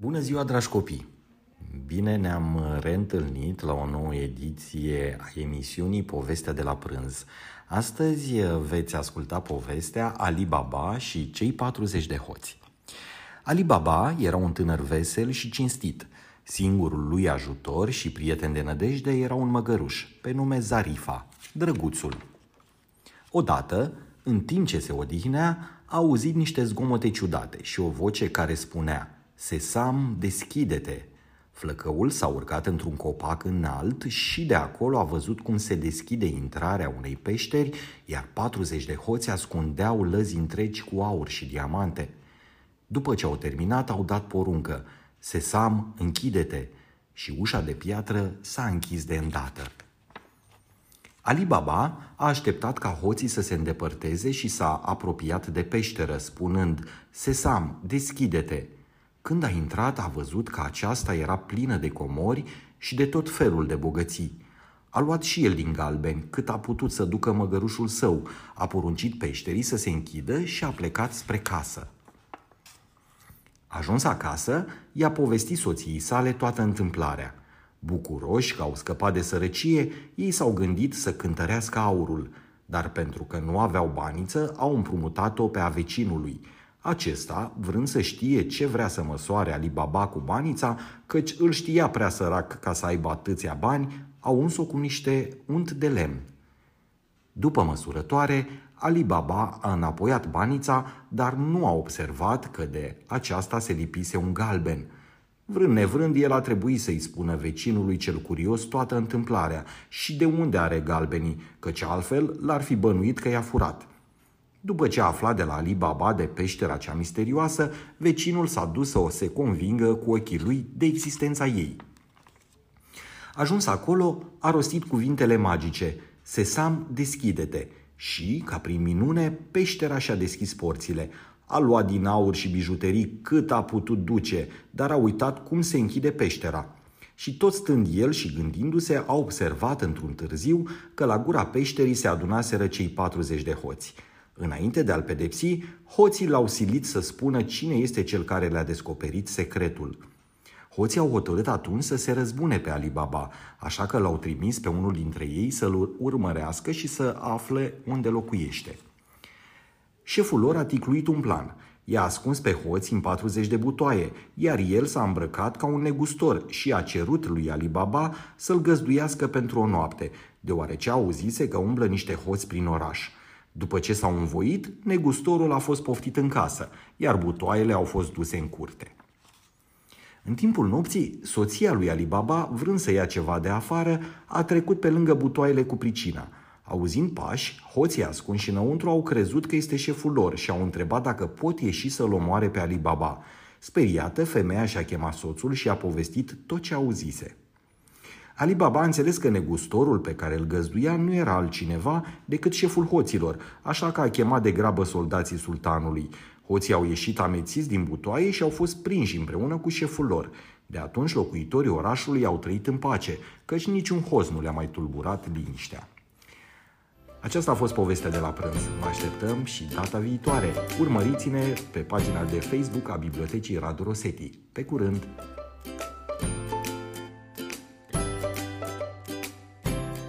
Bună ziua, dragi copii! Bine ne-am reîntâlnit la o nouă ediție a emisiunii Povestea de la prânz. Astăzi veți asculta povestea Ali Baba și cei 40 de hoți. Ali Baba era un tânăr vesel și cinstit. Singurul lui ajutor și prieten de nădejde era un măgăruș, pe nume Zarifa, drăguțul. Odată, în timp ce se odihnea, a auzit niște zgomote ciudate și o voce care spunea – Sesam, deschide-te! Flăcăul s-a urcat într-un copac înalt și de acolo a văzut cum se deschide intrarea unei peșteri, iar 40 de hoți ascundeau lăzi întregi cu aur și diamante. După ce au terminat, au dat poruncă, Sesam, închide-te! Și ușa de piatră s-a închis de îndată. Ali Baba a așteptat ca hoții să se îndepărteze și s-a apropiat de peșteră, spunând, Sesam, deschide-te! Când a intrat, a văzut că aceasta era plină de comori și de tot felul de bogății. A luat și el din galbeni, cât a putut să ducă măgărușul său, a poruncit peșterii să se închidă și a plecat spre casă. Ajuns acasă, i-a povestit soției sale toată întâmplarea. Bucuroși că au scăpat de sărăcie, ei s-au gândit să cântărească aurul, dar pentru că nu aveau baniță, au împrumutat-o pe a vecinului – acesta, vrând să știe ce vrea să măsoare Alibaba cu banița, căci îl știa prea sărac ca să aibă atâția bani, au uns-o cu niște unt de lemn. După măsurătoare, Alibaba a înapoiat banița, dar nu a observat că de aceasta se lipise un galben. Vrând nevrând, el a trebuit să-i spună vecinului cel curios toată întâmplarea și de unde are galbenii, căci altfel l-ar fi bănuit că i-a furat – după ce a aflat de la Ali Baba de peștera cea misterioasă, vecinul s-a dus să o se convingă cu ochii lui de existența ei. Ajuns acolo, a rostit cuvintele magice, Sesam, deschide-te! Și, ca prin minune, peștera și-a deschis porțile. A luat din aur și bijuterii cât a putut duce, dar a uitat cum se închide peștera. Și tot stând el și gândindu-se, a observat într-un târziu că la gura peșterii se adunaseră cei 40 de hoți. Înainte de a-l pedepsi, hoții l-au silit să spună cine este cel care le-a descoperit secretul. Hoții au hotărât atunci să se răzbune pe Alibaba, așa că l-au trimis pe unul dintre ei să-l urmărească și să afle unde locuiește. Șeful lor a ticluit un plan. I-a ascuns pe hoți în 40 de butoaie, iar el s-a îmbrăcat ca un negustor și a cerut lui Alibaba să-l găzduiască pentru o noapte, deoarece auzise că umblă niște hoți prin oraș. După ce s-au învoit, negustorul a fost poftit în casă, iar butoaiele au fost duse în curte. În timpul nopții, soția lui Alibaba, vrând să ia ceva de afară, a trecut pe lângă butoaiele cu pricina. Auzind pași, hoții ascunși înăuntru au crezut că este șeful lor și au întrebat dacă pot ieși să-l omoare pe Alibaba. Speriată, femeia și-a chemat soțul și a povestit tot ce auzise. Ali Baba a înțeles că negustorul pe care îl găzduia nu era altcineva decât șeful hoților, așa că a chemat de grabă soldații sultanului. Hoții au ieșit amețiți din butoaie și au fost prinși împreună cu șeful lor. De atunci locuitorii orașului au trăit în pace, căci niciun hoț nu le-a mai tulburat liniștea. Aceasta a fost povestea de la prânz. Vă așteptăm și data viitoare. Urmăriți-ne pe pagina de Facebook a Bibliotecii Radu Rosetti. Pe curând!